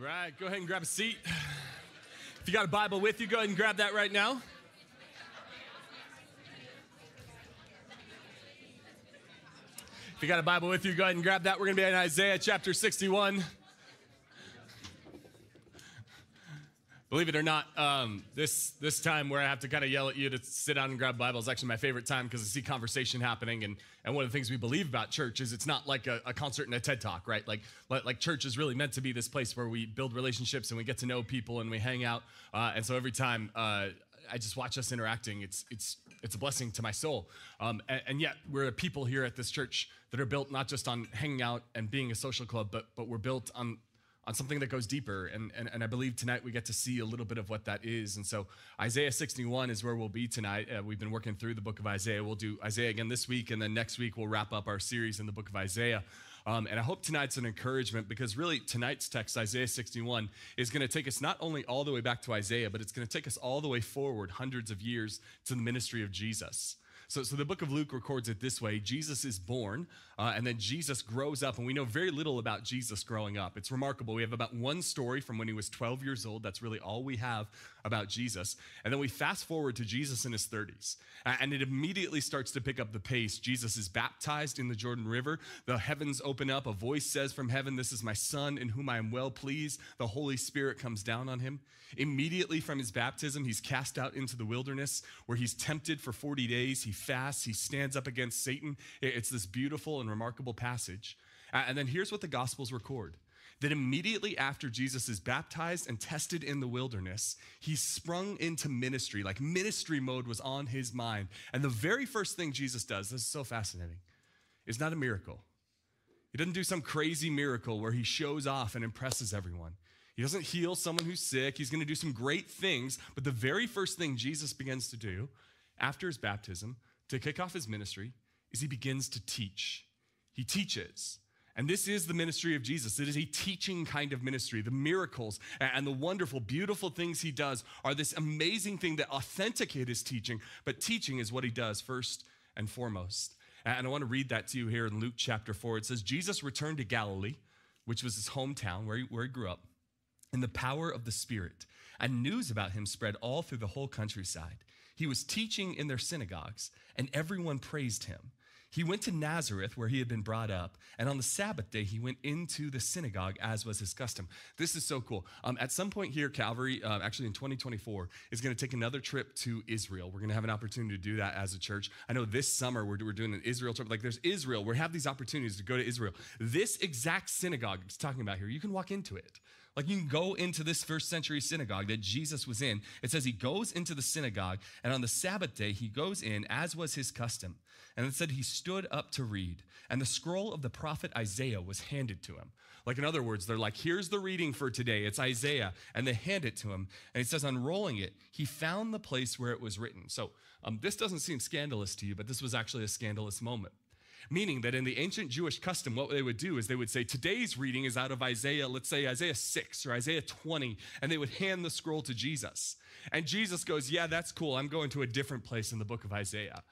right, go ahead and grab a seat. If you got a Bible with you, go ahead and grab that right now. If you got a Bible with you, go ahead and grab that. We're going to be in Isaiah chapter 61. Believe it or not, um, this this time where I have to kind of yell at you to sit down and grab Bible is actually my favorite time because I see conversation happening. And, and one of the things we believe about church is it's not like a, a concert and a TED talk, right? Like, like, like church is really meant to be this place where we build relationships and we get to know people and we hang out. Uh, and so every time uh, I just watch us interacting, it's it's it's a blessing to my soul. Um, and, and, yet we're a people here at this church that are built not just on hanging out and being a social club, but but we're built on on something that goes deeper. And, and, and I believe tonight we get to see a little bit of what that is. And so Isaiah 61 is where we'll be tonight. Uh, we've been working through the book of Isaiah. We'll do Isaiah again this week, and then next week we'll wrap up our series in the book of Isaiah. Um, and I hope tonight's an encouragement because really tonight's text, Isaiah 61, is going to take us not only all the way back to Isaiah, but it's going to take us all the way forward hundreds of years to the ministry of Jesus. So, so the book of Luke records it this way Jesus is born, uh, and then Jesus grows up, and we know very little about Jesus growing up. It's remarkable. We have about one story from when he was 12 years old. That's really all we have about Jesus. And then we fast forward to Jesus in his 30s, and it immediately starts to pick up the pace. Jesus is baptized in the Jordan River. The heavens open up. A voice says from heaven, This is my son in whom I am well pleased. The Holy Spirit comes down on him. Immediately from his baptism, he's cast out into the wilderness where he's tempted for 40 days. He fasts, he stands up against Satan. It's this beautiful and remarkable passage. And then here's what the Gospels record that immediately after Jesus is baptized and tested in the wilderness, he sprung into ministry. Like ministry mode was on his mind. And the very first thing Jesus does, this is so fascinating, is not a miracle. He doesn't do some crazy miracle where he shows off and impresses everyone. He doesn't heal someone who's sick. He's going to do some great things. But the very first thing Jesus begins to do after his baptism to kick off his ministry is he begins to teach. He teaches. And this is the ministry of Jesus. It is a teaching kind of ministry. The miracles and the wonderful, beautiful things he does are this amazing thing that authenticate his teaching, but teaching is what he does first and foremost. And I want to read that to you here in Luke chapter 4. It says, Jesus returned to Galilee, which was his hometown where he, where he grew up, in the power of the Spirit, and news about him spread all through the whole countryside. He was teaching in their synagogues, and everyone praised him. He went to Nazareth, where he had been brought up, and on the Sabbath day, he went into the synagogue as was his custom. This is so cool. Um, at some point here, Calvary, uh, actually in 2024, is going to take another trip to Israel. We're going to have an opportunity to do that as a church. I know this summer we're, we're doing an Israel trip. Like there's Israel, we have these opportunities to go to Israel. This exact synagogue it's talking about here, you can walk into it. Like you can go into this first century synagogue that Jesus was in. It says he goes into the synagogue, and on the Sabbath day, he goes in as was his custom. And it said he stood up to read, and the scroll of the prophet Isaiah was handed to him. Like, in other words, they're like, here's the reading for today. It's Isaiah. And they hand it to him. And it says, unrolling it, he found the place where it was written. So, um, this doesn't seem scandalous to you, but this was actually a scandalous moment. Meaning that in the ancient Jewish custom, what they would do is they would say, today's reading is out of Isaiah, let's say Isaiah 6 or Isaiah 20, and they would hand the scroll to Jesus. And Jesus goes, Yeah, that's cool. I'm going to a different place in the book of Isaiah.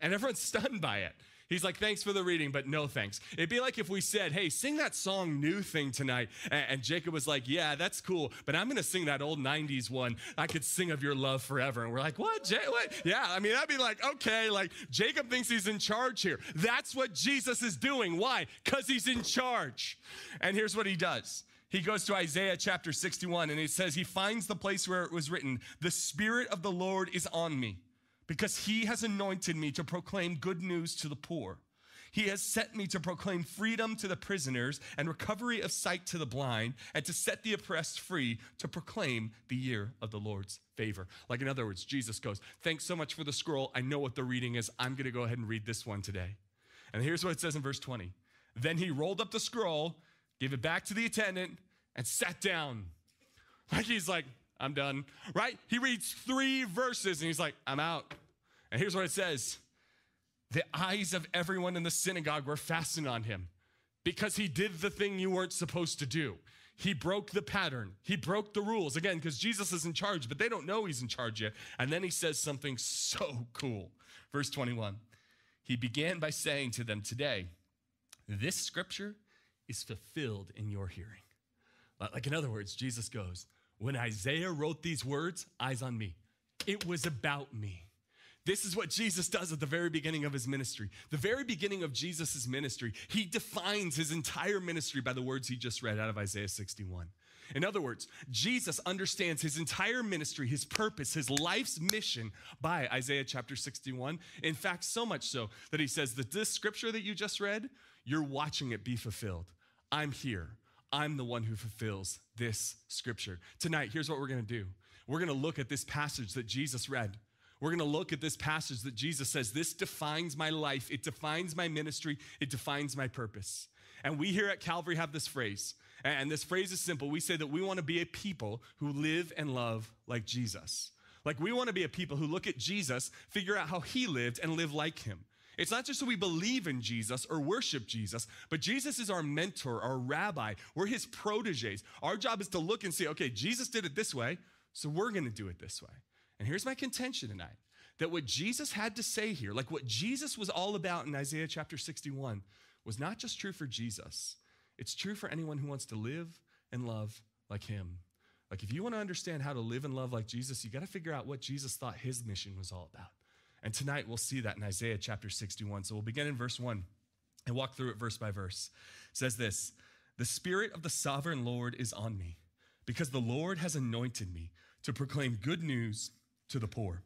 And everyone's stunned by it. He's like, thanks for the reading, but no thanks. It'd be like if we said, hey, sing that song New Thing tonight. And, Jacob was like, yeah, that's cool, but I'm going to sing that old 90s one. I could sing of your love forever. And we're like, what? J- what? Yeah, I mean, that'd be like, okay, like Jacob thinks he's in charge here. That's what Jesus is doing. Why? Because he's in charge. And here's what he does. He goes to Isaiah chapter 61 and he says, He finds the place where it was written, The Spirit of the Lord is on me because he has anointed me to proclaim good news to the poor. He has sent me to proclaim freedom to the prisoners and recovery of sight to the blind, and to set the oppressed free, to proclaim the year of the Lord's favor. Like, in other words, Jesus goes, Thanks so much for the scroll. I know what the reading is. I'm going to go ahead and read this one today. And here's what it says in verse 20 Then he rolled up the scroll, gave it back to the attendant, and sat down. Like, he's like, I'm done, right? He reads three verses and he's like, I'm out. And here's what it says The eyes of everyone in the synagogue were fastened on him because he did the thing you weren't supposed to do. He broke the pattern. He broke the rules. Again, because Jesus is in charge, but they don't know he's in charge yet. And then he says something so cool. Verse 21 He began by saying to them, Today, this scripture is fulfilled in your hearing. Like, in other words, Jesus goes, When Isaiah wrote these words, eyes on me. It was about me. This is what Jesus does at the very beginning of his ministry. The very beginning of Jesus' ministry, he defines his entire ministry by the words he just read out of Isaiah 61. In other words, Jesus understands his entire ministry, his purpose, his life's mission by Isaiah chapter 61. In fact, so much so that he says that this scripture that you just read, you're watching it be fulfilled. I'm here. I'm the one who fulfills this scripture. Tonight, here's what we're going to do. We're going to look at this passage that Jesus read. We're going to look at this passage that Jesus says, This defines my life, it defines my ministry, it defines my purpose. And we here at Calvary have this phrase, and this phrase is simple. We say that we want to be a people who live and love like Jesus. Like we want to be a people who look at Jesus, figure out how he lived, and live like him. It's not just that we believe in Jesus or worship Jesus, but Jesus is our mentor, our rabbi. We're his proteges. Our job is to look and see, okay, Jesus did it this way, so we're going to do it this way. And here's my contention tonight that what Jesus had to say here, like what Jesus was all about in Isaiah chapter 61, was not just true for Jesus, it's true for anyone who wants to live and love like him. Like, if you want to understand how to live and love like Jesus, you got to figure out what Jesus thought his mission was all about. And tonight we'll see that in Isaiah chapter 61. So we'll begin in verse 1 and walk through it verse by verse. It says this The Spirit of the sovereign Lord is on me, because the Lord has anointed me to proclaim good news to the poor.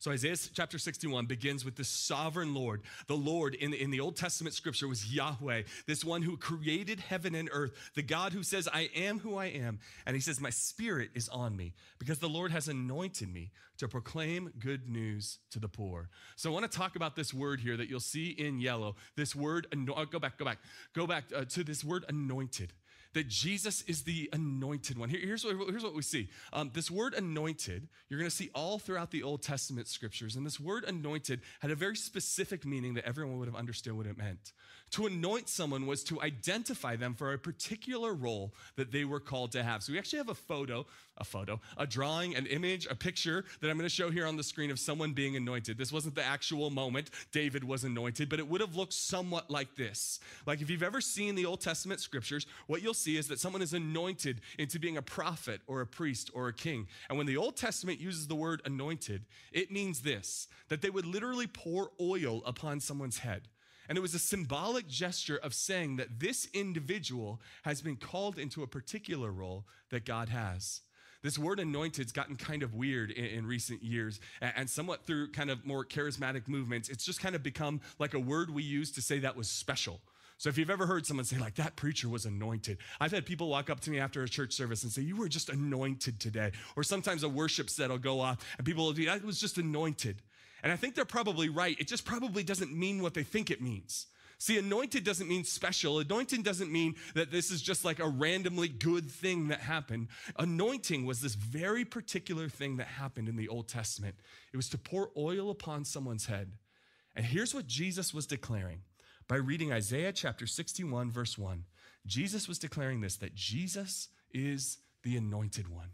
So Isaiah chapter 61 begins with the sovereign Lord. The Lord in, in the Old Testament scripture was Yahweh, this one who created heaven and earth, the God who says, I am who I am. And he says, My spirit is on me because the Lord has anointed me to proclaim good news to the poor. So I want to talk about this word here that you'll see in yellow. This word, go back, go back, go back uh, to this word anointed that Jesus is the anointed one. Here, here's, what, here's what we see. Um, this word anointed, you're going to see all throughout the Old Testament scriptures. And this word anointed had a very specific meaning that everyone would have understood what it meant. To anoint someone was to identify them for a particular role that they were called to have. So we actually have a photo, a photo, a drawing, an image, a picture that I'm going to show here on the screen of someone being anointed. This wasn't the actual moment David was anointed, but it would have looked somewhat like this. Like if you've ever seen the Old Testament scriptures, what you'll see is that someone is anointed into being a prophet or a priest or a king. And when the Old Testament uses the word anointed, it means this that they would literally pour oil upon someone's head. And it was a symbolic gesture of saying that this individual has been called into a particular role that God has. This word anointed's gotten kind of weird in, in, recent years, and somewhat through kind of more charismatic movements, it's just kind of become like a word we use to say that was special. So if you've ever heard someone say, like, that preacher was anointed, I've had people walk up to me after a church service and say, You were just anointed today. Or sometimes a worship set will go off and people will be, I was just anointed. And I think they're probably right. It just probably doesn't mean what they think it means. See, anointed doesn't mean special. Anointing doesn't mean that this is just like a randomly good thing that happened. Anointing was this very particular thing that happened in the Old Testament. It was to pour oil upon someone's head. And here's what Jesus was declaring by reading Isaiah chapter 61, verse 1. Jesus was declaring this that Jesus is the anointed one.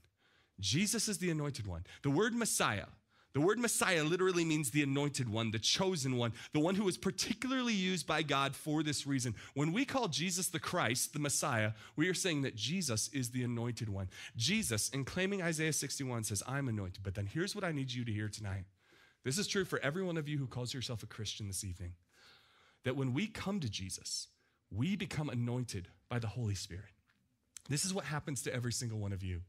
Jesus is the anointed one. The word Messiah, the word Messiah literally means the anointed one, the chosen one, the one who was particularly used by God for this reason. When we call Jesus the Christ, the Messiah, we are saying that Jesus is the anointed one. Jesus, in claiming Isaiah 61, says, I'm anointed. But then here's what I need you to hear tonight. This is true for every one of you who calls yourself a Christian this evening. That when we come to Jesus, we become anointed by the Holy Spirit. This is what happens to every single one of you.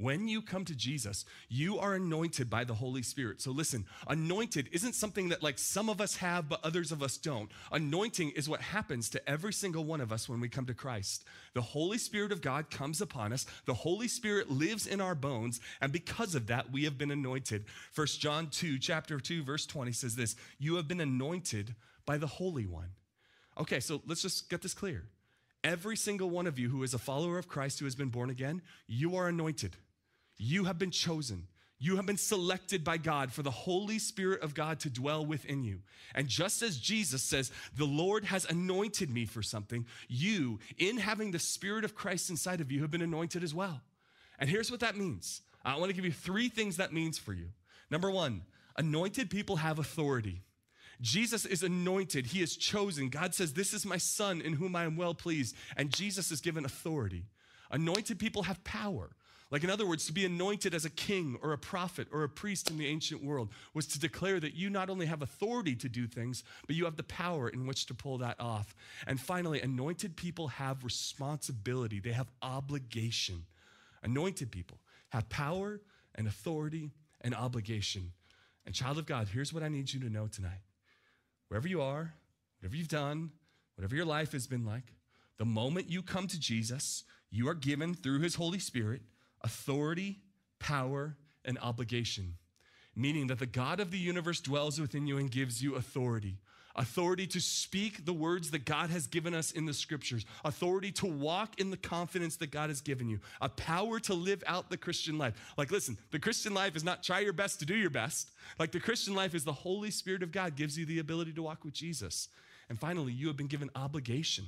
When you come to Jesus, you are anointed by the Holy Spirit. So listen, anointed isn't something that like some of us have, but others of us don't. Anointing is what happens to every single one of us when we come to Christ. The Holy Spirit of God comes upon us. The Holy Spirit lives in our bones. And because of that, we have been anointed. First John 2, chapter 2, verse 20 says this, you have been anointed by the Holy One. Okay, so let's just get this clear. Every single one of you who is a follower of Christ who has been born again, you are anointed. You have been chosen. You have been selected by God for the Holy Spirit of God to dwell within you. And just as Jesus says, the Lord has anointed me for something, you, in having the Spirit of Christ inside of you, have been anointed as well. And here's what that means I want to give you three things that means for you. Number one, anointed people have authority. Jesus is anointed, he is chosen. God says, This is my son in whom I am well pleased. And Jesus is given authority. Anointed people have power. Like, in other words, to be anointed as a king or a prophet or a priest in the ancient world was to declare that you not only have authority to do things, but you have the power in which to pull that off. And finally, anointed people have responsibility, they have obligation. Anointed people have power and authority and obligation. And, child of God, here's what I need you to know tonight. Wherever you are, whatever you've done, whatever your life has been like, the moment you come to Jesus, you are given through his Holy Spirit authority, power, and obligation, meaning that the God of the universe dwells within you and gives you authority. Authority to speak the words that God has given us in the scriptures, authority to walk in the confidence that God has given you, a power to live out the Christian life. Like, listen, the Christian life is not try your best to do your best. Like, the Christian life is the Holy Spirit of God gives you the ability to walk with Jesus. And finally, you have been given obligation.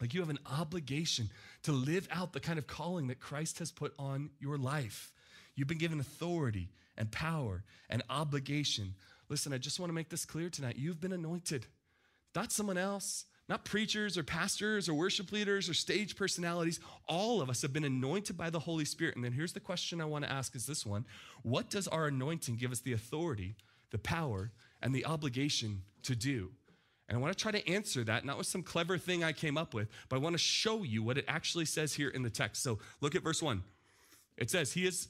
Like you have an obligation to live out the kind of calling that Christ has put on your life. You've been given authority and power and obligation. Listen, I just want to make this clear tonight. You've been anointed, not someone else, not preachers or pastors or worship leaders or stage personalities. All of us have been anointed by the Holy Spirit. And then here's the question I want to ask is this one What does our anointing give us the authority, the power, and the obligation to do? And I want to try to answer that, not with some clever thing I came up with, but I want to show you what it actually says here in the text. So look at verse one. It says, He has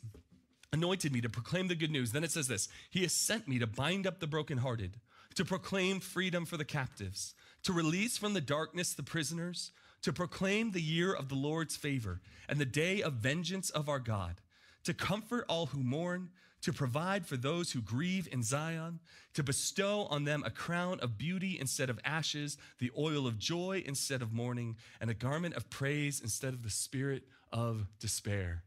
anointed me to proclaim the good news. Then it says this He has sent me to bind up the brokenhearted, to proclaim freedom for the captives, to release from the darkness the prisoners, to proclaim the year of the Lord's favor and the day of vengeance of our God, to comfort all who mourn to provide for those who grieve in Zion, to bestow on them a crown of beauty instead of ashes, the oil of joy instead of mourning, and a garment of praise instead of the spirit of despair.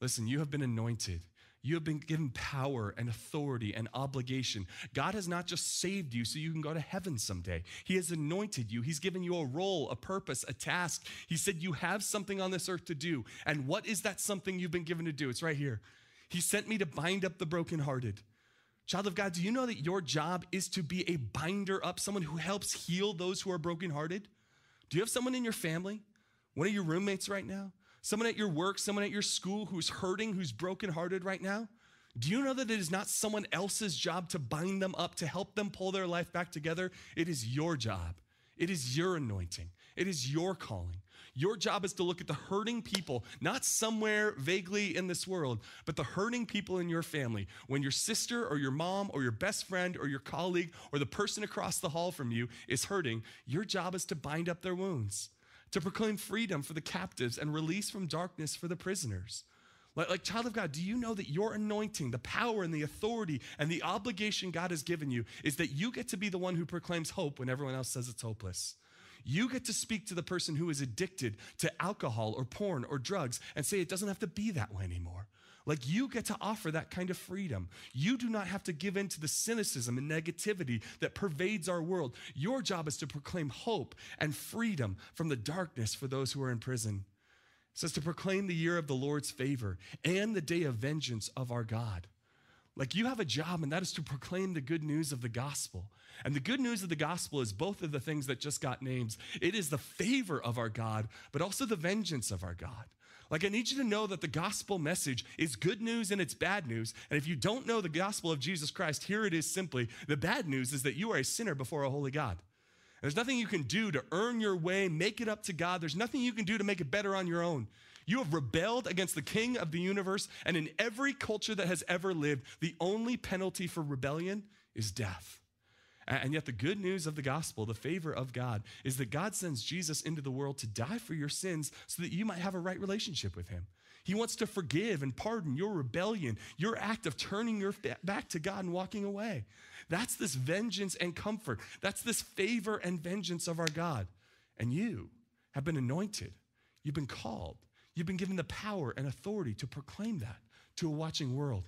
Listen, you have been anointed. You have been given power and authority and obligation. God has not just saved you so you can go to heaven someday. He has anointed you. He's given you a role, a purpose, a task. He said you have something on this earth to do. And what is that something you've been given to do? It's right here. He sent me to bind up the brokenhearted. Child of God, do you know that your job is to be a binder up, someone who helps heal those who are brokenhearted? Do you have someone in your family, one of your roommates right now, someone at your work, someone at your school who's hurting, who's brokenhearted right now? Do you know that it is not someone else's job to bind them up, to help them pull their life back together? It is your job. It is your anointing. It is your calling. Your job is to look at the hurting people, not somewhere vaguely in this world, but the hurting people in your family. When your sister or your mom or your best friend or your colleague or the person across the hall from you is hurting, your job is to bind up their wounds, to proclaim freedom for the captives and release from darkness for the prisoners. Like, like, child of God, do you know that your anointing, the power and the authority and the obligation God has given you is that you get to be the one who proclaims hope when everyone else says it's hopeless? You get to speak to the person who is addicted to alcohol or porn or drugs and say it doesn't have to be that way anymore. Like you get to offer that kind of freedom. You do not have to give in to the cynicism and negativity that pervades our world. Your job is to proclaim hope and freedom from the darkness for those who are in prison. It says to proclaim the year of the Lord's favor and the day of vengeance of our God. Like you have a job, and that is to proclaim the good news of the gospel. And the good news of the gospel is both of the things that just got names. It is the favor of our God, but also the vengeance of our God. Like, I need you to know that the gospel message is good news and it's bad news. And if you don't know the gospel of Jesus Christ, here it is simply the bad news is that you are a sinner before a holy God. There's nothing you can do to earn your way, make it up to God. There's nothing you can do to make it better on your own. You have rebelled against the king of the universe, and in every culture that has ever lived, the only penalty for rebellion is death. And yet, the good news of the gospel, the favor of God, is that God sends Jesus into the world to die for your sins so that you might have a right relationship with Him. He wants to forgive and pardon your rebellion, your act of turning your back to God and walking away. That's this vengeance and comfort. That's this favor and vengeance of our God. And you have been anointed, you've been called, You've been given the power and authority to proclaim that to a watching world.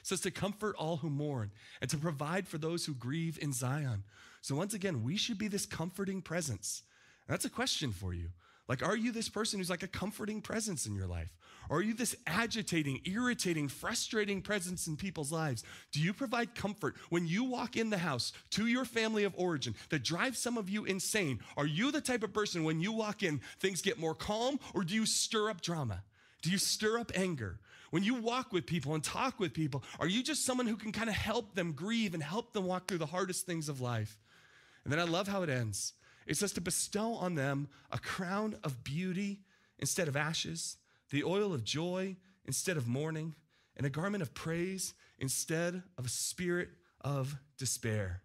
It says to comfort all who mourn and to provide for those who grieve in Zion. So, once again, we should be this comforting presence. And that's a question for you. Like, are you this person who's like a comforting presence in your life? Or are you this agitating, irritating, frustrating presence in people's lives? Do you provide comfort when you walk in the house to your family of origin that drives some of you insane? Are you the type of person when you walk in, things get more calm, or do you stir up drama? Do you stir up anger? When you walk with people and talk with people, are you just someone who can kind of help them grieve and help them walk through the hardest things of life? And then I love how it ends. It says to bestow on them a crown of beauty instead of ashes, the oil of joy instead of mourning, and a garment of praise instead of a spirit of despair.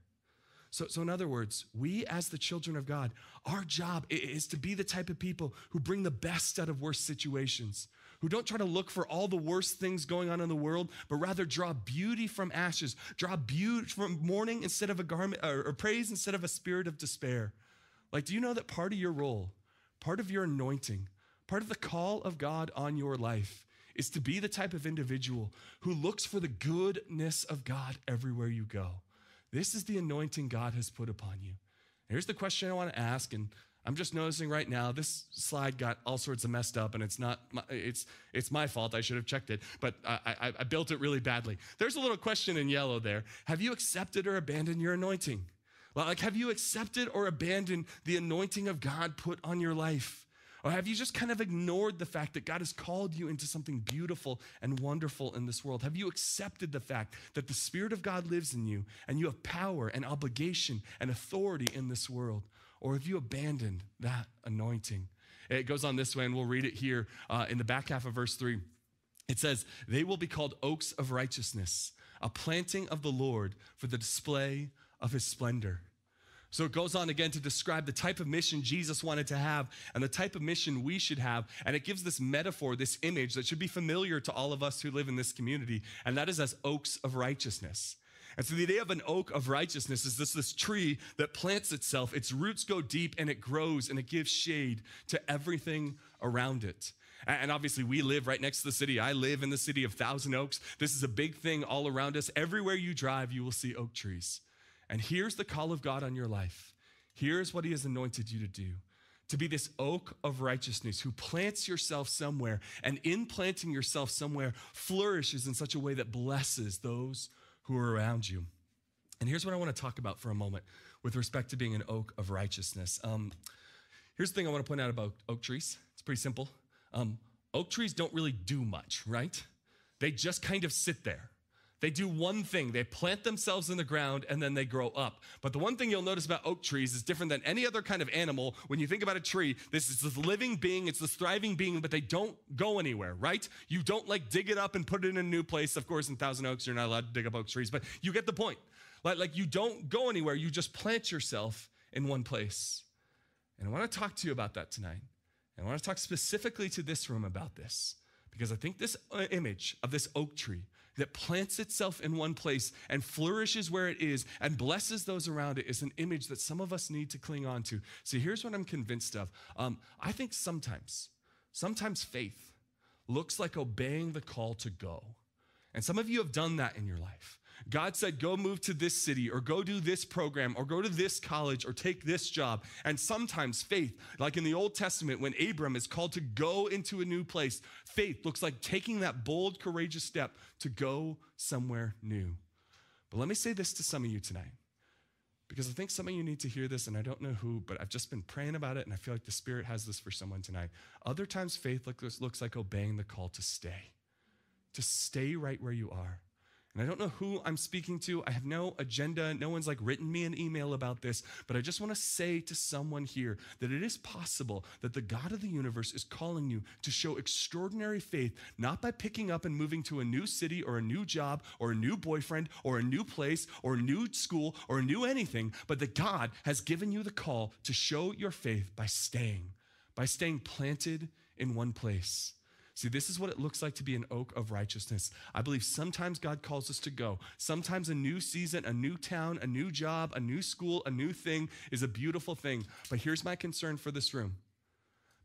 So, so, in other words, we as the children of God, our job is to be the type of people who bring the best out of worst situations, who don't try to look for all the worst things going on in the world, but rather draw beauty from ashes, draw beauty from mourning instead of a garment, or, or praise instead of a spirit of despair. Like, do you know that part of your role, part of your anointing, part of the call of God on your life is to be the type of individual who looks for the goodness of God everywhere you go? This is the anointing God has put upon you. Here's the question I want to ask, and I'm just noticing right now this slide got all sorts of messed up, and it's not my, it's it's my fault. I should have checked it, but I, I, I built it really badly. There's a little question in yellow there. Have you accepted or abandoned your anointing? Like, have you accepted or abandoned the anointing of God put on your life? Or have you just kind of ignored the fact that God has called you into something beautiful and wonderful in this world? Have you accepted the fact that the Spirit of God lives in you and you have power and obligation and authority in this world? Or have you abandoned that anointing? It goes on this way, and we'll read it here uh, in the back half of verse 3. It says, They will be called oaks of righteousness, a planting of the Lord for the display of his splendor. So it goes on again to describe the type of mission Jesus wanted to have and the type of mission we should have. And it gives this metaphor, this image that should be familiar to all of us who live in this community, and that is as oaks of righteousness. And so the idea of an oak of righteousness is this, this tree that plants itself, its roots go deep and it grows and it gives shade to everything around it. And obviously, we live right next to the city. I live in the city of Thousand Oaks. This is a big thing all around us. Everywhere you drive, you will see oak trees. And here's the call of God on your life. Here's what He has anointed you to do to be this oak of righteousness who plants yourself somewhere and in planting yourself somewhere flourishes in such a way that blesses those who are around you. And here's what I want to talk about for a moment with respect to being an oak of righteousness. Um, here's the thing I want to point out about oak trees it's pretty simple. Um, oak trees don't really do much, right? They just kind of sit there. They do one thing. They plant themselves in the ground and then they grow up. But the one thing you'll notice about oak trees is different than any other kind of animal. When you think about a tree, this is this living being, it's this thriving being, but they don't go anywhere, right? You don't like dig it up and put it in a new place. Of course, in Thousand Oaks, you're not allowed to dig up oak trees, but you get the point. Like, like you don't go anywhere. You just plant yourself in one place. And I want to talk to you about that tonight. And I want to talk specifically to this room about this because I think this uh, image of this oak tree that plants itself in one place and flourishes where it is and blesses those around it is an image that some of us need to cling on to. See, here's what I'm convinced of. Um, I think sometimes, sometimes faith looks like obeying the call to go. And some of you have done that in your life. God said, go move to this city or go do this program or go to this college or take this job. And sometimes faith, like in the Old Testament, when Abram is called to go into a new place, faith looks like taking that bold, courageous step to go somewhere new. But let me say this to some of you tonight. Because I think some of you need to hear this, and I don't know who, but I've just been praying about it, and I feel like the Spirit has this for someone tonight. Other times, faith looks, like obeying the call to stay, to stay right where you are. And I don't know who I'm speaking to. I have no agenda. No one's like written me an email about this. But I just want to say to someone here that it is possible that the God of the universe is calling you to show extraordinary faith, not by picking up and moving to a new city or a new job or a new boyfriend or a new place or a new school or a new anything, but that God has given you the call to show your faith by staying, by staying planted in one place. See, this is what it looks like to be an oak of righteousness. I believe sometimes God calls us to go. Sometimes a new season, a new town, a new job, a new school, a new thing is a beautiful thing. But here's my concern for this room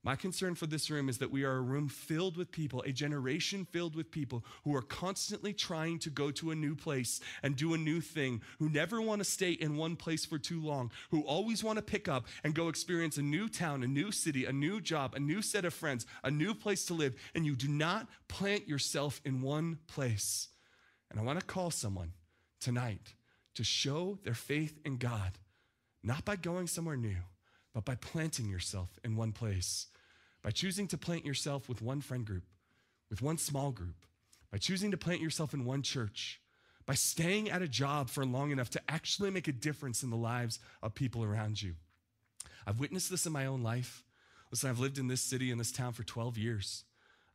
My concern for this room is that we are a room filled with people, a generation filled with people who are constantly trying to go to a new place and do a new thing, who never want to stay in one place for too long, who always want to pick up and go experience a new town, a new city, a new job, a new set of friends, a new place to live. And you do not plant yourself in one place. And I want to call someone tonight to show their faith in God, not by going somewhere new but by planting yourself in one place, by choosing to plant yourself with one friend group, with one small group, by choosing to plant yourself in one church, by staying at a job for long enough to actually make a difference in the lives of people around you. I've witnessed this in my own life. Listen, I've lived in this city, in this town for 12 years.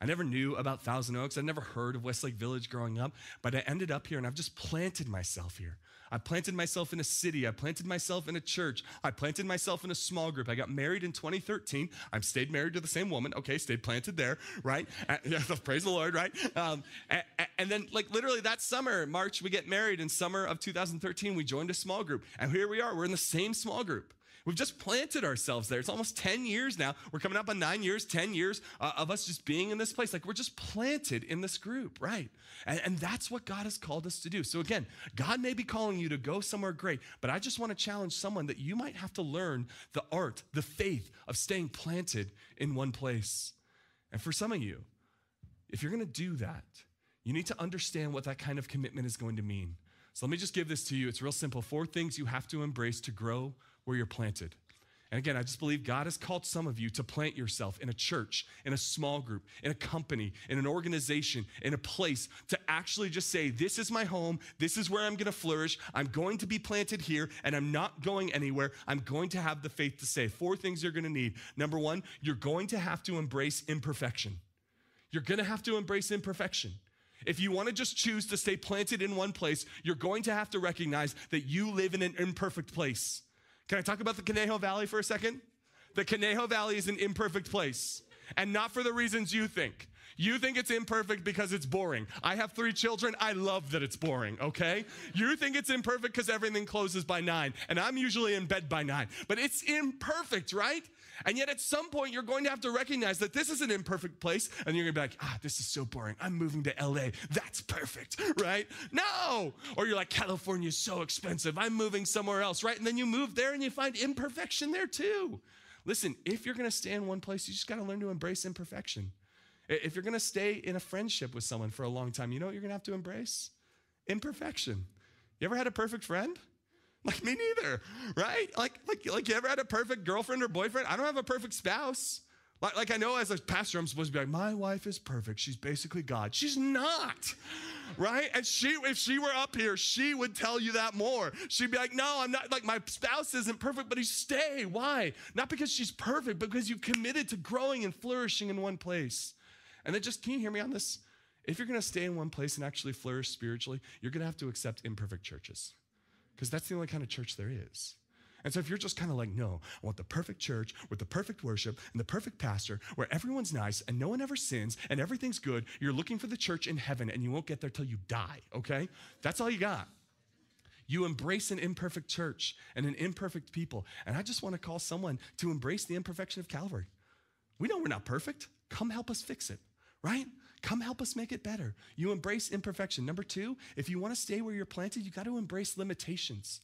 I never knew about Thousand Oaks. I never heard of Westlake Village growing up, but I ended up here and I've just planted myself here. I planted myself in a city. I planted myself in a church. I planted myself in a small group. I got married in 2013. I'm stayed married to the same woman. Okay, stayed planted there, right? Praise the Lord, right? Um, and, and then, like, literally that summer, March, we get married. In summer of 2013, we joined a small group. And here we are. We're in the same small group. We've just planted ourselves there. It's almost 10 years now. We're coming up on nine years, 10 years uh, of us just being in this place. Like we're just planted in this group, right? And, and that's what God has called us to do. So again, God may be calling you to go somewhere great, but I just want to challenge someone that you might have to learn the art, the faith of staying planted in one place. And for some of you, if you're going to do that, you need to understand what that kind of commitment is going to mean. So let me just give this to you. It's real simple. Four things you have to embrace to grow where you're planted. And again, I just believe God has called some of you to plant yourself in a church, in a small group, in a company, in an organization, in a place to actually just say, This is my home. This is where I'm going to flourish. I'm going to be planted here and I'm not going anywhere. I'm going to have the faith to say. Four things you're going to need. Number one, you're going to have to embrace imperfection. You're going to have to embrace imperfection. If you want to just choose to stay planted in one place, you're going to have to recognize that you live in an imperfect place. Can I talk about the Conejo Valley for a second? The Conejo Valley is an imperfect place, and not for the reasons you think. You think it's imperfect because it's boring. I have three children. I love that it's boring, okay? You think it's imperfect because everything closes by nine, and I'm usually in bed by nine. But it's imperfect, right? And yet at some point, you're going to have to recognize that this is an imperfect place, and you're gonna be like, ah, this is so boring. I'm moving to LA. That's perfect, right? No! Or you're like, California is so expensive. I'm moving somewhere else, right? And then you move there and you find imperfection there too. Listen, if you're gonna stay in one place, you just gotta learn to embrace imperfection. If you're gonna stay in a friendship with someone for a long time, you know what you're gonna have to embrace? Imperfection. You ever had a perfect friend? Like me neither, right? Like, like, like you ever had a perfect girlfriend or boyfriend? I don't have a perfect spouse. Like, like I know as a pastor, I'm supposed to be like, my wife is perfect. She's basically God. She's not, right? And she, if she were up here, she would tell you that more. She'd be like, no, I'm not, like my spouse isn't perfect, but he stay. Why? Not because she's perfect, but because you committed to growing and flourishing in one place. And then just, can you hear me on this? If you're gonna stay in one place and actually flourish spiritually, you're gonna have to accept imperfect churches because that's the only kind of church there is. And so if you're just kind of like, no, I want the perfect church with the perfect worship and the perfect pastor where everyone's nice and no one ever sins and everything's good, you're looking for the church in heaven and you won't get there till you die, okay? That's all you got. You embrace an imperfect church and an imperfect people. And I just want to call someone to embrace the imperfection of Calvary. We know we're not perfect. Come help us fix it, right? Come help us make it better. You embrace imperfection. Number two, if you want to stay where you're planted, you got to embrace limitations.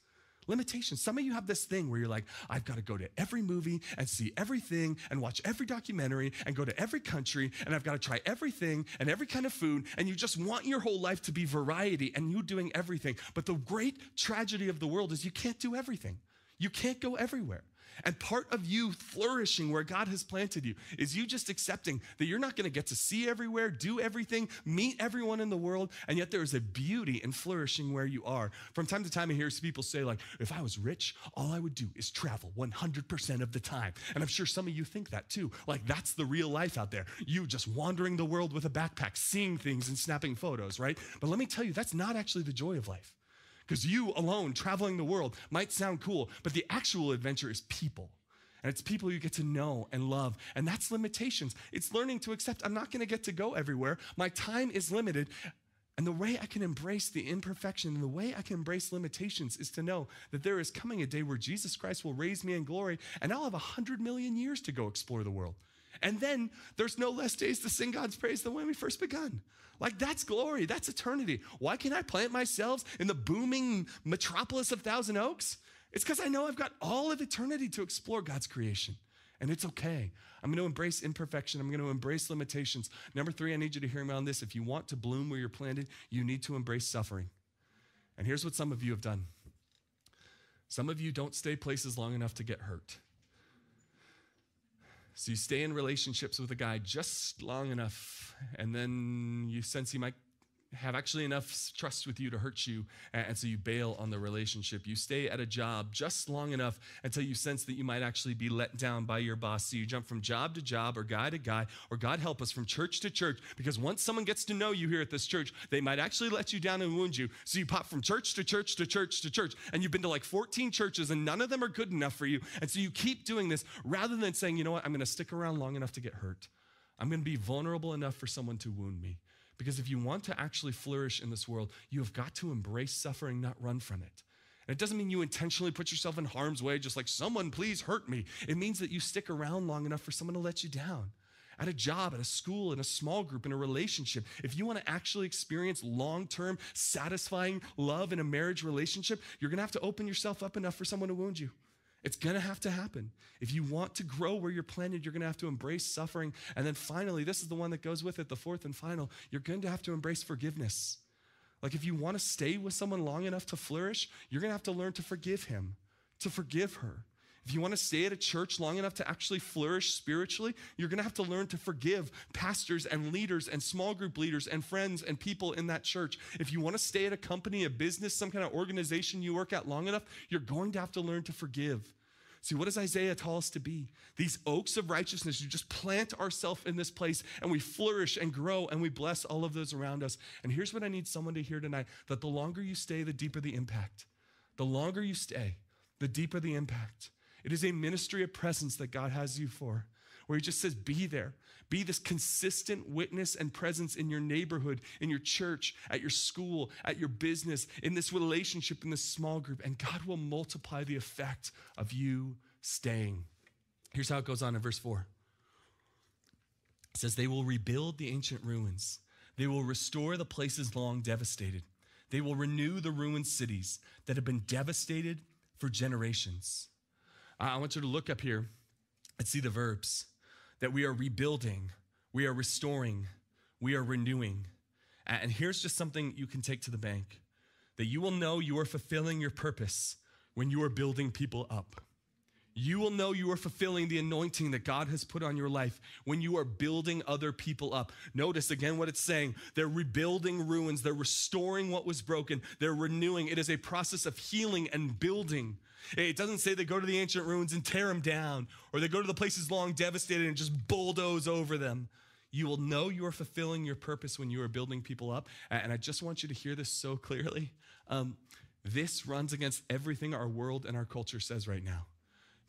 Limitations. Some of you have this thing where you're like, I've got to go to every movie and see everything and watch every documentary and go to every country and I've got to try everything and every kind of food. And you just want your whole life to be variety and you doing everything. But the great tragedy of the world is you can't do everything. You can't go everywhere. And part of you flourishing where God has planted you is you just accepting that you're not going to get to see everywhere, do everything, meet everyone in the world, and yet there is a beauty in flourishing where you are. From time to time, I hear people say, like, if I was rich, all I would do is travel 100% of the time. And I'm sure some of you think that too. Like, that's the real life out there. You just wandering the world with a backpack, seeing things and snapping photos, right? But let me tell you, that's not actually the joy of life. Because you alone traveling the world might sound cool, but the actual adventure is people. And it's people you get to know and love. And that's limitations. It's learning to accept I'm not going to get to go everywhere. My time is limited. And the way I can embrace the imperfection and the way I can embrace limitations is to know that there is coming a day where Jesus Christ will raise me in glory and I'll have a hundred million years to go explore the world. And then there's no less days to sing God's praise than when we first begun. Like that's glory, that's eternity. Why can't I plant myself in the booming metropolis of Thousand Oaks? It's because I know I've got all of eternity to explore God's creation. And it's okay. I'm going to embrace imperfection. I'm going to embrace limitations. Number three, I need you to hear me on this. If you want to bloom where you're planted, you need to embrace suffering. And here's what some of you have done some of you don't stay places long enough to get hurt. So you stay in relationships with a guy just long enough, and then you sense he might have actually enough trust with you to hurt you, and so you bail on the relationship. You stay at a job just long enough until you sense that you might actually be let down by your boss. So you jump from job to job, or guy to guy, or God help us, from church to church, because once someone gets to know you here at this church, they might actually let you down and wound you. So you pop from church to church to church to church, and you've been to like 14 churches, and none of them are good enough for you. And so you keep doing this rather than saying, you know what, I'm going to stick around long enough to get hurt. I'm going to be vulnerable enough for someone to wound me. Because if you want to actually flourish in this world, you have got to embrace suffering, not run from it. And it doesn't mean you intentionally put yourself in harm's way, just like, someone please hurt me. It means that you stick around long enough for someone to let you down. At a job, at a school, in a small group, in a relationship, if you want to actually experience long term, satisfying love in a marriage relationship, you're going to have to open yourself up enough for someone to wound you. It's gonna have to happen. If you want to grow where you're planted, you're gonna have to embrace suffering. And then finally, this is the one that goes with it, the fourth and final, you're going to have to embrace forgiveness. Like if you wanna stay with someone long enough to flourish, you're gonna have to learn to forgive him, to forgive her. If you want to stay at a church long enough to actually flourish spiritually, you're going to have to learn to forgive pastors and leaders and small group leaders and friends and people in that church. If you want to stay at a company, a business, some kind of organization you work at long enough, you're going to have to learn to forgive. See, what does Isaiah tell us to be? These oaks of righteousness. You just plant ourselves in this place and we flourish and grow and we bless all of those around us. And here's what I need someone to hear tonight that the longer you stay, the deeper the impact. The longer you stay, the deeper the impact. It is a ministry of presence that God has you for, where He just says, Be there. Be this consistent witness and presence in your neighborhood, in your church, at your school, at your business, in this relationship, in this small group, and God will multiply the effect of you staying. Here's how it goes on in verse 4 it says, They will rebuild the ancient ruins, they will restore the places long devastated. They will renew the ruined cities that have been devastated for generations. Uh, I want you to look up here and see the verbs that we are rebuilding, we are restoring, we are renewing. And here's just something you can take to the bank that you will know you are fulfilling your purpose when you are building people up. You will know you are fulfilling the anointing that God has put on your life when you are building other people up. Notice again what it's saying. They're rebuilding ruins, they're restoring what was broken, they're renewing. It is a process of healing and building. It doesn't say they go to the ancient ruins and tear them down, or they go to the places long devastated and just bulldoze over them. You will know you are fulfilling your purpose when you are building people up. And I just want you to hear this so clearly. Um, this runs against everything our world and our culture says right now.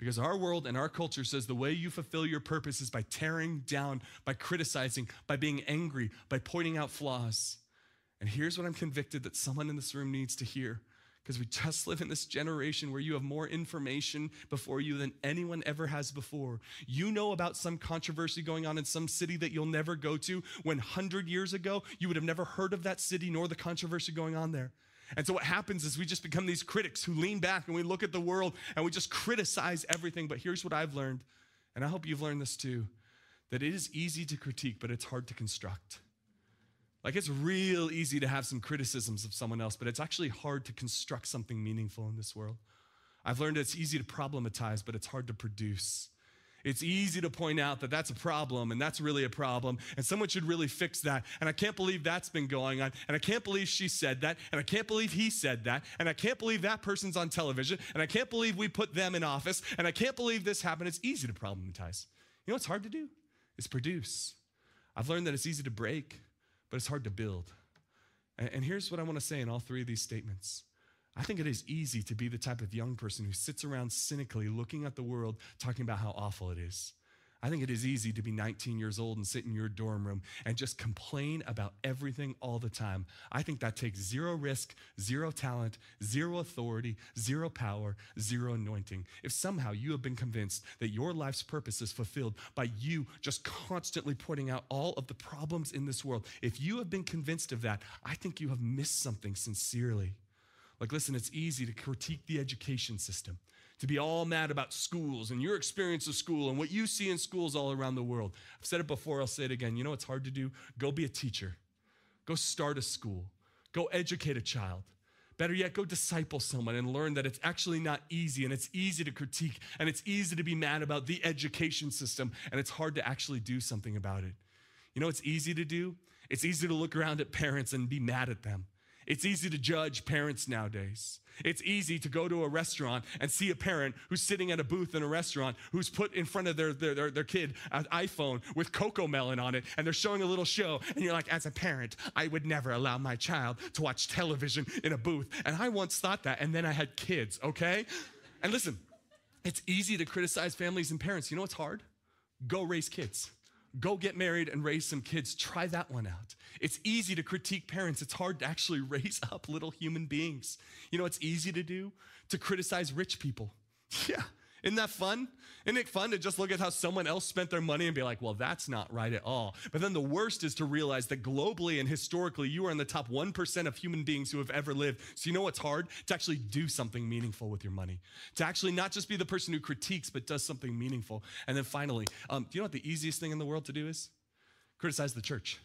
Because our world and our culture says the way you fulfill your purpose is by tearing down, by criticizing, by being angry, by pointing out flaws. And here's what I'm convicted that someone in this room needs to hear because we just live in this generation where you have more information before you than anyone ever has before. You know about some controversy going on in some city that you'll never go to when 100 years ago you would have never heard of that city nor the controversy going on there. And so what happens is we just become these critics who lean back and we look at the world and we just criticize everything. But here's what I've learned, and I hope you've learned this too that it is easy to critique, but it's hard to construct. Like it's real easy to have some criticisms of someone else, but it's actually hard to construct something meaningful in this world. I've learned it's easy to problematize, but it's hard to produce. It's easy to point out that that's a problem and that's really a problem and someone should really fix that. And I can't believe that's been going on. And I can't believe she said that. And I can't believe he said that. And I can't believe that person's on television. And I can't believe we put them in office. And I can't believe this happened. It's easy to problematize. You know what's hard to do? It's produce. I've learned that it's easy to break but it's hard to build. And here's what I want to say in all three of these statements. I think it is easy to be the type of young person who sits around cynically looking at the world, talking about how awful it is. I think it is easy to be 19 years old and sit in your dorm room and just complain about everything all the time. I think that takes zero risk, zero talent, zero authority, zero power, zero anointing. If somehow you have been convinced that your life's purpose is fulfilled by you just constantly pointing out all of the problems in this world, if you have been convinced of that, I think you have missed something sincerely. Like, listen, it's easy to critique the education system to be all mad about schools and your experience of school and what you see in schools all around the world. I've said it before, I'll say it again. You know what's hard to do? Go be a teacher, go start a school, go educate a child. Better yet, go disciple someone and learn that it's actually not easy and it's easy to critique and it's easy to be mad about the education system and it's hard to actually do something about it. You know it's easy to do? It's easy to look around at parents and be mad at them. It's easy to judge parents nowadays. It's easy to go to a restaurant and see a parent who's sitting at a booth in a restaurant who's put in front of their, their, their, their kid an iPhone with Cocomelon on it and they're showing a little show. And you're like, as a parent, I would never allow my child to watch television in a booth. And I once thought that, and then I had kids, okay? And listen, it's easy to criticize families and parents. You know what's hard? Go raise kids. Go get married and raise some kids. Try that one out. It's easy to critique parents. It's hard to actually raise up little human beings. You know, it's easy to do to criticize rich people. Yeah, isn't that fun? Isn't it fun to just look at how someone else spent their money and be like, well, that's not right at all? But then the worst is to realize that globally and historically, you are in the top 1% of human beings who have ever lived. So you know what's hard? To actually do something meaningful with your money. To actually not just be the person who critiques, but does something meaningful. And then finally, um, do you know what the easiest thing in the world to do is? Criticize the church.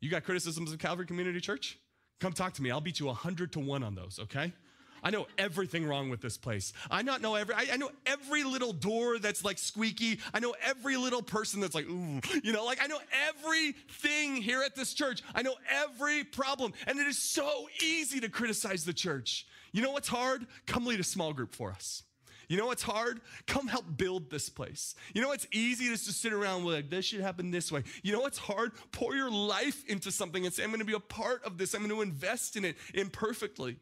You got criticisms of Calvary Community Church? Come talk to me. I'll beat you 100 to 1 on those, okay? I know everything wrong with this place. I not know every I, I, know every little door that's like squeaky. I know every little person that's like, ooh, you know, like I know everything here at this church. I know every problem. And it is so easy to criticize the church. You know what's hard? Come lead a small group for us. You know what's hard? Come help build this place. You know what's easy is to sit around with like, this should happen this way. You know what's hard? Pour your life into something and say, I'm going to be a part of this. I'm going to invest in it imperfectly.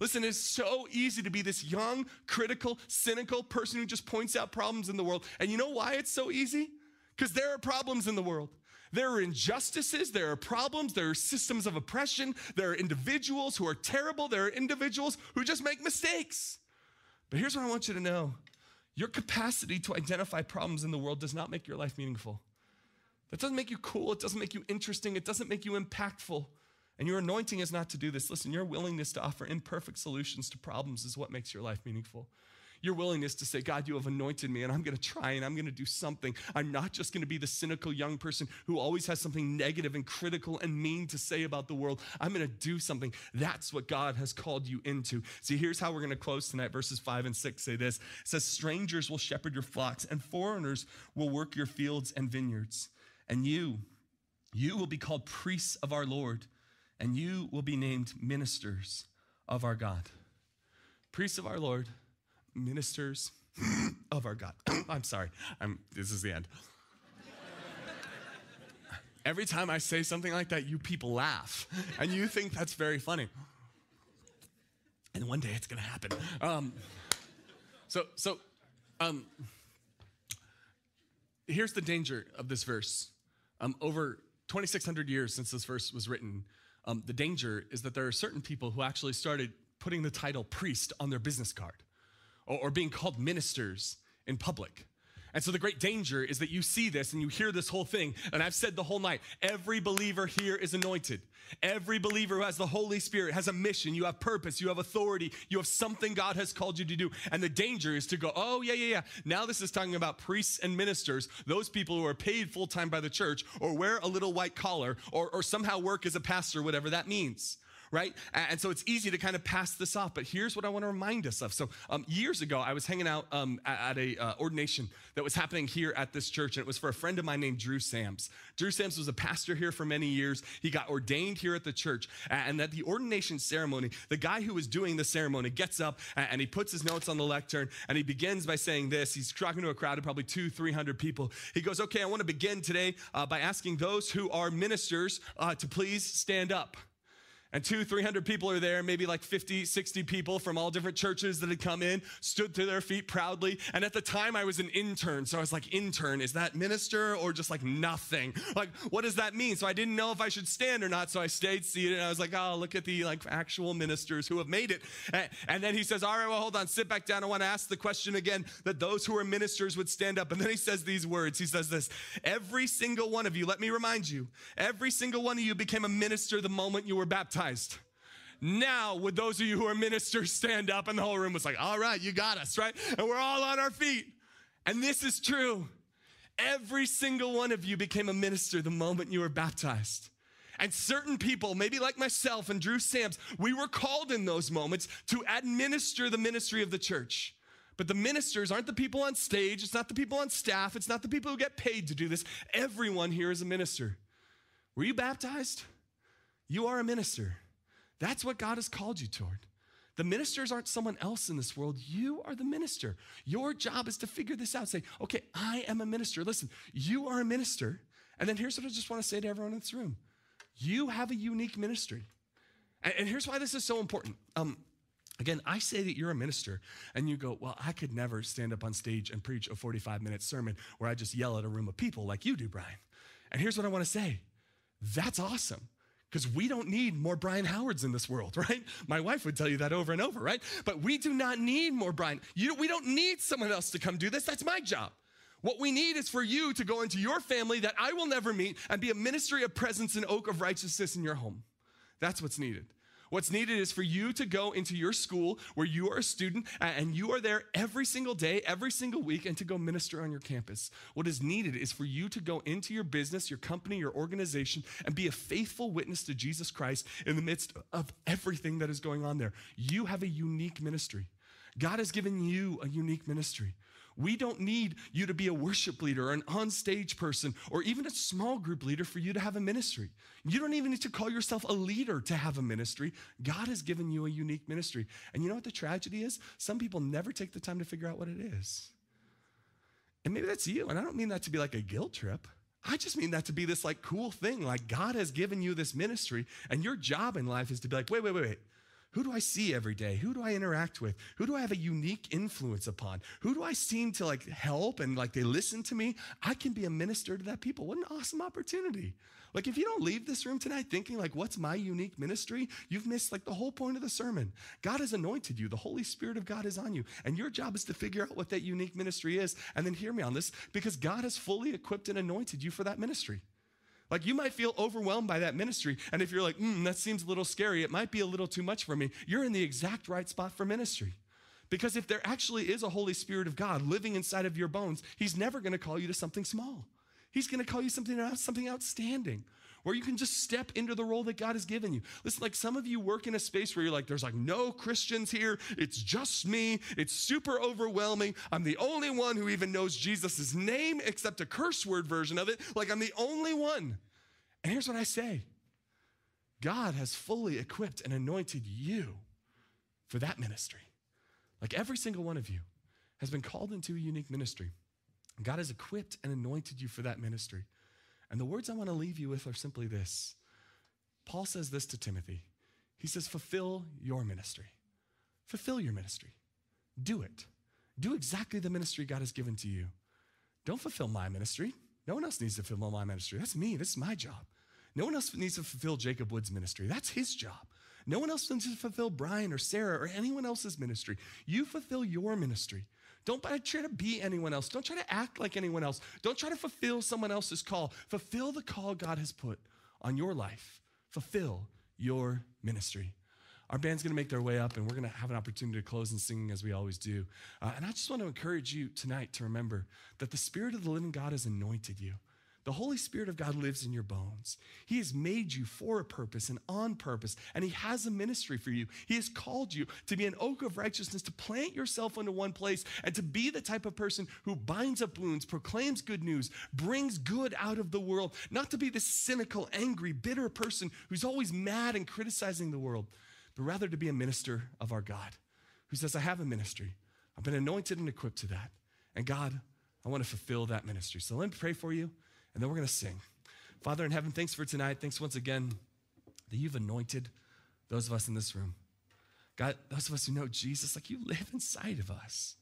Listen, it's so easy to be this young, critical, cynical person who just points out problems in the world. And you know why it's so easy? Because there are problems in the world. There are injustices, there are problems, there are systems of oppression, there are individuals who are terrible, there are individuals who just make mistakes. But here's what I want you to know your capacity to identify problems in the world does not make your life meaningful. That doesn't make you cool, it doesn't make you interesting, it doesn't make you impactful. And your anointing is not to do this. Listen, your willingness to offer imperfect solutions to problems is what makes your life meaningful. Your willingness to say, God, you have anointed me and I'm going to try and I'm going to do something. I'm not just going to be the cynical young person who always has something negative and critical and mean to say about the world. I'm going to do something. That's what God has called you into. See, here's how we're going to close tonight. Verses five and six say this it says, Strangers will shepherd your flocks and foreigners will work your fields and vineyards. And you, you will be called priests of our Lord and you will be named ministers of our God. Priests of our Lord, ministers of our God. I'm sorry. I'm this is the end. Every time I say something like that, you people laugh and you think that's very funny. And one day it's to happen. Um, so, so, um, here's the danger of this verse. Um, over 2,600 years since this verse was written, um, the danger is that there are certain people who actually started putting the title priest on their business card or, or being called ministers in public. And so the great danger is that you see this and you hear this whole thing. And I've said the whole night every believer here is anointed. Every believer who has the Holy Spirit has a mission. You have purpose. You have authority. You have something God has called you to do. And the danger is to go, oh, yeah, yeah, yeah. Now this is talking about priests and ministers, those people who are paid full time by the church or wear a little white collar or, or somehow work as a pastor, whatever that means right? And so it's easy to kind of pass this off. But here's what I want to remind us of. So um, years ago, I was hanging out um, at, a uh, ordination that was happening here at this church, and it was for a friend of mine named Drew Sams. Drew Sams was a pastor here for many years. He got ordained here at the church, and at the ordination ceremony, the guy who was doing the ceremony gets up and he puts his notes on the lectern, and he begins by saying this. He's talking to a crowd of probably two, three hundred people. He goes, "Okay, I want to begin today uh, by asking those who are ministers uh, to please stand up." And two, 300 people are there, maybe like 50, 60 people from all different churches that had come in, stood to their feet proudly. And at the time, I was an intern. So I was like, intern, is that minister or just like nothing? Like, what does that mean? So I didn't know if I should stand or not. So I stayed seated and I was like, oh, look at the like actual ministers who have made it. And then he says, all right, well, hold on, sit back down. I want to ask the question again that those who are ministers would stand up. And then he says these words. He says this Every single one of you, let me remind you, every single one of you became a minister the moment you were baptized baptized. Now, would those of you who are ministers stand up? And the whole room was like, all right, you got us, right? And we're all on our feet. And this is true. Every single one of you became a minister the moment you were baptized. And certain people, maybe like myself and Drew Sams, we were called in those moments to administer the ministry of the church. But the ministers aren't the people on stage, it's not the people on staff, it's not the people who get paid to do this. Everyone here is a minister. Were you baptized? You are a minister. That's what God has called you toward. The ministers aren't someone else in this world. You are the minister. Your job is to figure this out. Say, okay, I am a minister. Listen, you are a minister. And then here's what I just want to say to everyone in this room you have a unique ministry. And, here's why this is so important. Um, Again, I say that you're a minister, and you go, Well, I could never stand up on stage and preach a 45 minute sermon where I just yell at a room of people like you do, Brian. And here's what I want to say that's awesome because we don't need more Brian Howards in this world, right? My wife would tell you that over and over, right? But we do not need more Brian. You, we don't need someone else to come do this. That's my job. What we need is for you to go into your family that I will never meet and be a ministry of presence and oak of righteousness in your home. That's what's needed. What's needed is for you to go into your school where you are a student and you are there every single day, every single week, and to go minister on your campus. What is needed is for you to go into your business, your company, your organization, and be a faithful witness to Jesus Christ in the midst of everything that is going on there. You have a unique ministry. God has given you a unique ministry. We don't need you to be a worship leader or an on-stage person or even a small group leader for you to have a ministry. You don't even need to call yourself a leader to have a ministry. God has given you a unique ministry. And you know what the tragedy is? Some people never take the time to figure out what it is. And maybe that's you. And I don't mean that to be like a guilt trip. I just mean that to be this like cool thing. Like God has given you this ministry, and your job in life is to be like, wait, wait, wait, wait. Who do I see every day? Who do I interact with? Who do I have a unique influence upon? Who do I seem to like help and like they listen to me? I can be a minister to that people. What an awesome opportunity. Like if you don't leave this room tonight thinking like what's my unique ministry, you've missed like the whole point of the sermon. God has anointed you. The Holy Spirit of God is on you. And your job is to figure out what that unique ministry is and then hear me on this because God has fully equipped and anointed you for that ministry. Like you might feel overwhelmed by that ministry. And if you're like, mm, that seems a little scary, it might be a little too much for me, you're in the exact right spot for ministry. Because if there actually is a Holy Spirit of God living inside of your bones, He's never gonna call you to something small. He's gonna call you something, something outstanding where you can just step into the role that God has given you. Listen, like some of you work in a space where you're like, there's like no Christians here. It's just me. It's super overwhelming. I'm the only one who even knows Jesus' name except a curse word version of it. Like I'm the only one. And here's what I say God has fully equipped and anointed you for that ministry. Like every single one of you has been called into a unique ministry. God has equipped and anointed you for that ministry. And the words I want to leave you with are simply this Paul says this to Timothy. He says, Fulfill your ministry. Fulfill your ministry. Do it. Do exactly the ministry God has given to you. Don't fulfill my ministry. No one else needs to fulfill my ministry. That's me. This is my job. No one else needs to fulfill Jacob Wood's ministry. That's his job. No one else needs to fulfill Brian or Sarah or anyone else's ministry. You fulfill your ministry. Don't try to be anyone else. Don't try to act like anyone else. Don't try to fulfill someone else's call. Fulfill the call God has put on your life. Fulfill your ministry. Our band's gonna make their way up, and we're gonna have an opportunity to close in singing as we always do. Uh, and I just want to encourage you tonight to remember that the Spirit of the living God has anointed you. The Holy Spirit of God lives in your bones. He has made you for a purpose and on purpose, and He has a ministry for you. He has called you to be an oak of righteousness, to plant yourself into one place, and to be the type of person who binds up wounds, proclaims good news, brings good out of the world, not to be this cynical, angry, bitter person who's always mad and criticizing the world, but rather to be a minister of our God who says, I have a ministry. I've been anointed and equipped to that. And God, I want to fulfill that ministry. So let me pray for you and then we're going to sing. Father in heaven, thanks for tonight. Thanks once again that you've anointed those of us in this room. God, those of us who know Jesus, like you live inside of us.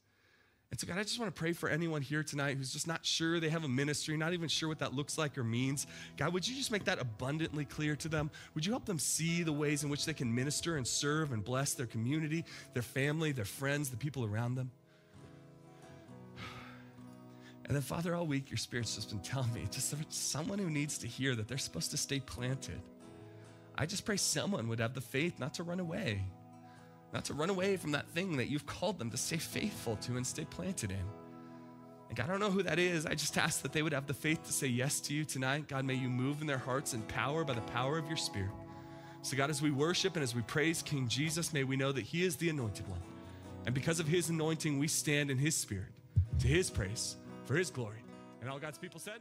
And so, God, I just want to pray for anyone here tonight who's just not sure they have a ministry, not even sure what that looks like or means. God, would you just make that abundantly clear to them? Would you help them see the ways in which they can minister and serve and bless their community, their family, their friends, the people around them? And then, Father, all week your Spirit's just been telling me just someone who needs to hear that they're supposed to stay planted. I just pray someone would have the faith not to run away, not to run away from that thing that you've called them to stay faithful to and stay planted in. God, I don't know who that is. I just ask that they would have the faith to say yes to you tonight. God, may you move in their hearts in power by the power of your Spirit. So, God, as we worship and as we praise King Jesus, may we know that He is the anointed one. And because of His anointing, we stand in His Spirit to His praise for his glory. And all God's people said,